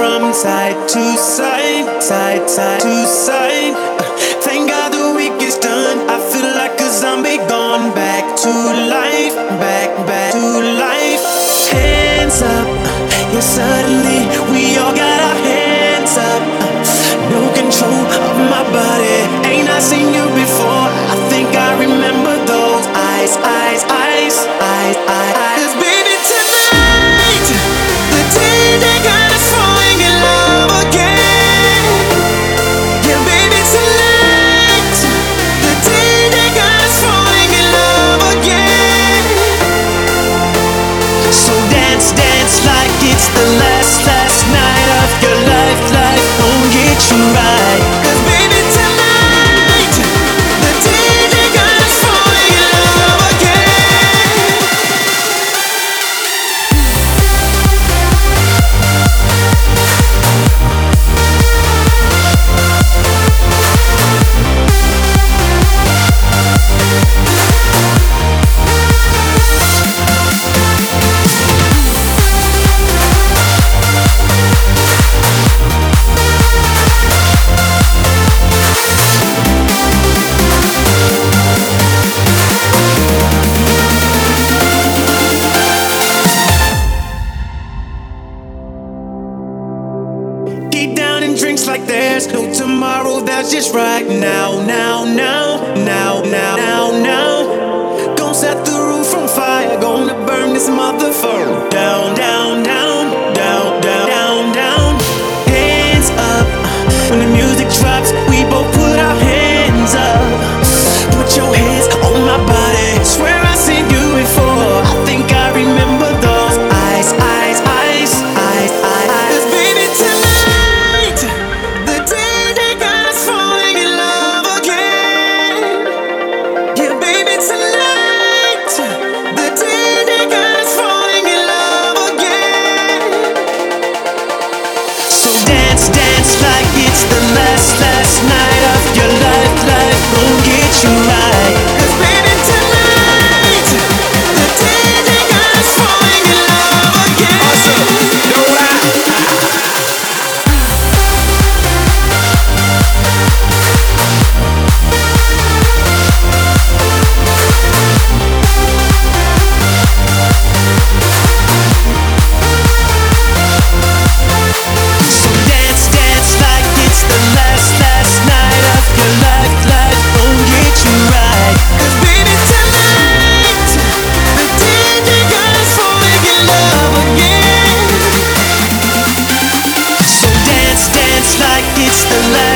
from side to side, side, side to side. the last, last night of your life, life. Won't get you right. drinks like there's no tomorrow, that's just right now, now, now, now, now. endless. it's the last.